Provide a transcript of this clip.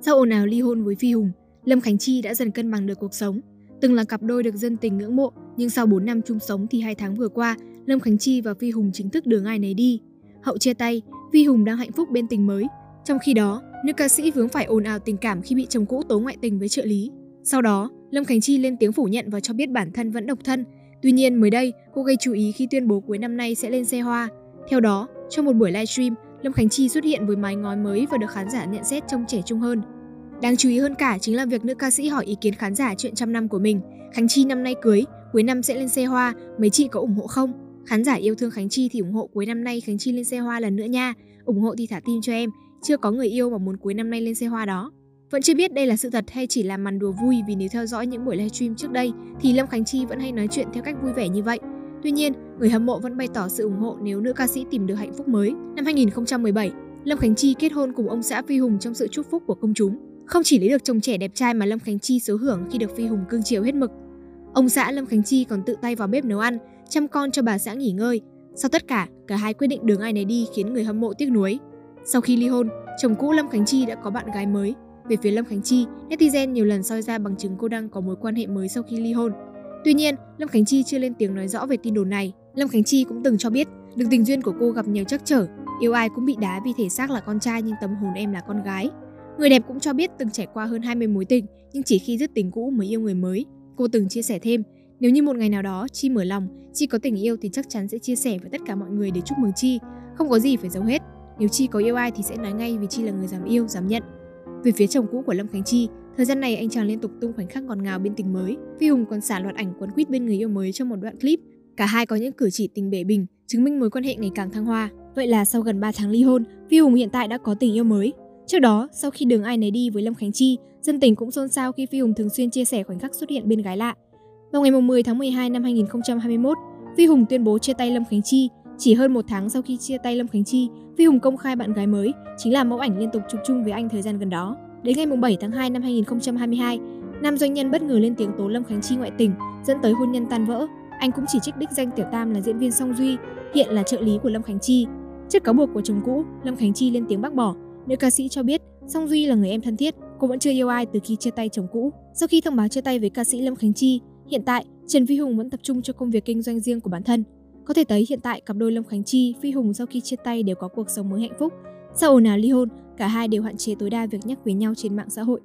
Sau ồn ào ly hôn với Phi Hùng, Lâm Khánh Chi đã dần cân bằng được cuộc sống. Từng là cặp đôi được dân tình ngưỡng mộ, nhưng sau 4 năm chung sống thì hai tháng vừa qua, Lâm Khánh Chi và Phi Hùng chính thức đường ai nấy đi. Hậu chia tay, Phi Hùng đang hạnh phúc bên tình mới. Trong khi đó, nữ ca sĩ vướng phải ồn ào tình cảm khi bị chồng cũ tố ngoại tình với trợ lý. Sau đó, Lâm Khánh Chi lên tiếng phủ nhận và cho biết bản thân vẫn độc thân. Tuy nhiên, mới đây, cô gây chú ý khi tuyên bố cuối năm nay sẽ lên xe hoa. Theo đó, trong một buổi livestream, Lâm Khánh Chi xuất hiện với mái ngói mới và được khán giả nhận xét trông trẻ trung hơn. Đáng chú ý hơn cả chính là việc nữ ca sĩ hỏi ý kiến khán giả chuyện trăm năm của mình. Khánh Chi năm nay cưới, cuối năm sẽ lên xe hoa, mấy chị có ủng hộ không? Khán giả yêu thương Khánh Chi thì ủng hộ cuối năm nay Khánh Chi lên xe hoa lần nữa nha. ủng hộ thì thả tim cho em, chưa có người yêu mà muốn cuối năm nay lên xe hoa đó. Vẫn chưa biết đây là sự thật hay chỉ là màn đùa vui vì nếu theo dõi những buổi livestream trước đây thì Lâm Khánh Chi vẫn hay nói chuyện theo cách vui vẻ như vậy. Tuy nhiên, người hâm mộ vẫn bày tỏ sự ủng hộ nếu nữ ca sĩ tìm được hạnh phúc mới. Năm 2017, Lâm Khánh Chi kết hôn cùng ông xã Phi Hùng trong sự chúc phúc của công chúng. Không chỉ lấy được chồng trẻ đẹp trai mà Lâm Khánh Chi số hưởng khi được Phi Hùng cưng chiều hết mực. Ông xã Lâm Khánh Chi còn tự tay vào bếp nấu ăn, chăm con cho bà xã nghỉ ngơi. Sau tất cả, cả hai quyết định đường ai nấy đi khiến người hâm mộ tiếc nuối. Sau khi ly hôn, chồng cũ Lâm Khánh Chi đã có bạn gái mới. Về phía Lâm Khánh Chi, netizen nhiều lần soi ra bằng chứng cô đang có mối quan hệ mới sau khi ly hôn. Tuy nhiên, Lâm Khánh Chi chưa lên tiếng nói rõ về tin đồn này. Lâm Khánh Chi cũng từng cho biết, được tình duyên của cô gặp nhiều trắc trở, yêu ai cũng bị đá vì thể xác là con trai nhưng tâm hồn em là con gái. Người đẹp cũng cho biết từng trải qua hơn 20 mối tình, nhưng chỉ khi dứt tình cũ mới yêu người mới. Cô từng chia sẻ thêm, nếu như một ngày nào đó Chi mở lòng, Chi có tình yêu thì chắc chắn sẽ chia sẻ với tất cả mọi người để chúc mừng Chi, không có gì phải giấu hết. Nếu Chi có yêu ai thì sẽ nói ngay vì Chi là người dám yêu, dám nhận. Về phía chồng cũ của Lâm Khánh Chi, thời gian này anh chàng liên tục tung khoảnh khắc ngọt ngào bên tình mới. Phi Hùng còn xả loạt ảnh quấn quýt bên người yêu mới trong một đoạn clip. Cả hai có những cử chỉ tình bể bình, chứng minh mối quan hệ ngày càng thăng hoa. Vậy là sau gần 3 tháng ly hôn, Phi Hùng hiện tại đã có tình yêu mới. Trước đó, sau khi đường ai nấy đi với Lâm Khánh Chi, dân tình cũng xôn xao khi Phi Hùng thường xuyên chia sẻ khoảnh khắc xuất hiện bên gái lạ. Vào ngày 10 tháng 12 năm 2021, Phi Hùng tuyên bố chia tay Lâm Khánh Chi. Chỉ hơn một tháng sau khi chia tay Lâm Khánh Chi, Phi Hùng công khai bạn gái mới, chính là mẫu ảnh liên tục chụp chung với anh thời gian gần đó. Đến ngày 7 tháng 2 năm 2022, nam doanh nhân bất ngờ lên tiếng tố Lâm Khánh Chi ngoại tình, dẫn tới hôn nhân tan vỡ. Anh cũng chỉ trích đích danh Tiểu Tam là diễn viên Song Duy, hiện là trợ lý của Lâm Khánh Chi. Trước cáo buộc của chồng cũ, Lâm Khánh Chi lên tiếng bác bỏ. Nữ ca sĩ cho biết Song Duy là người em thân thiết, cô vẫn chưa yêu ai từ khi chia tay chồng cũ. Sau khi thông báo chia tay với ca sĩ Lâm Khánh Chi, hiện tại Trần Phi Hùng vẫn tập trung cho công việc kinh doanh riêng của bản thân. Có thể thấy hiện tại cặp đôi Lâm Khánh Chi, Phi Hùng sau khi chia tay đều có cuộc sống mới hạnh phúc. Sau ồn ào ly hôn, cả hai đều hạn chế tối đa việc nhắc về nhau trên mạng xã hội.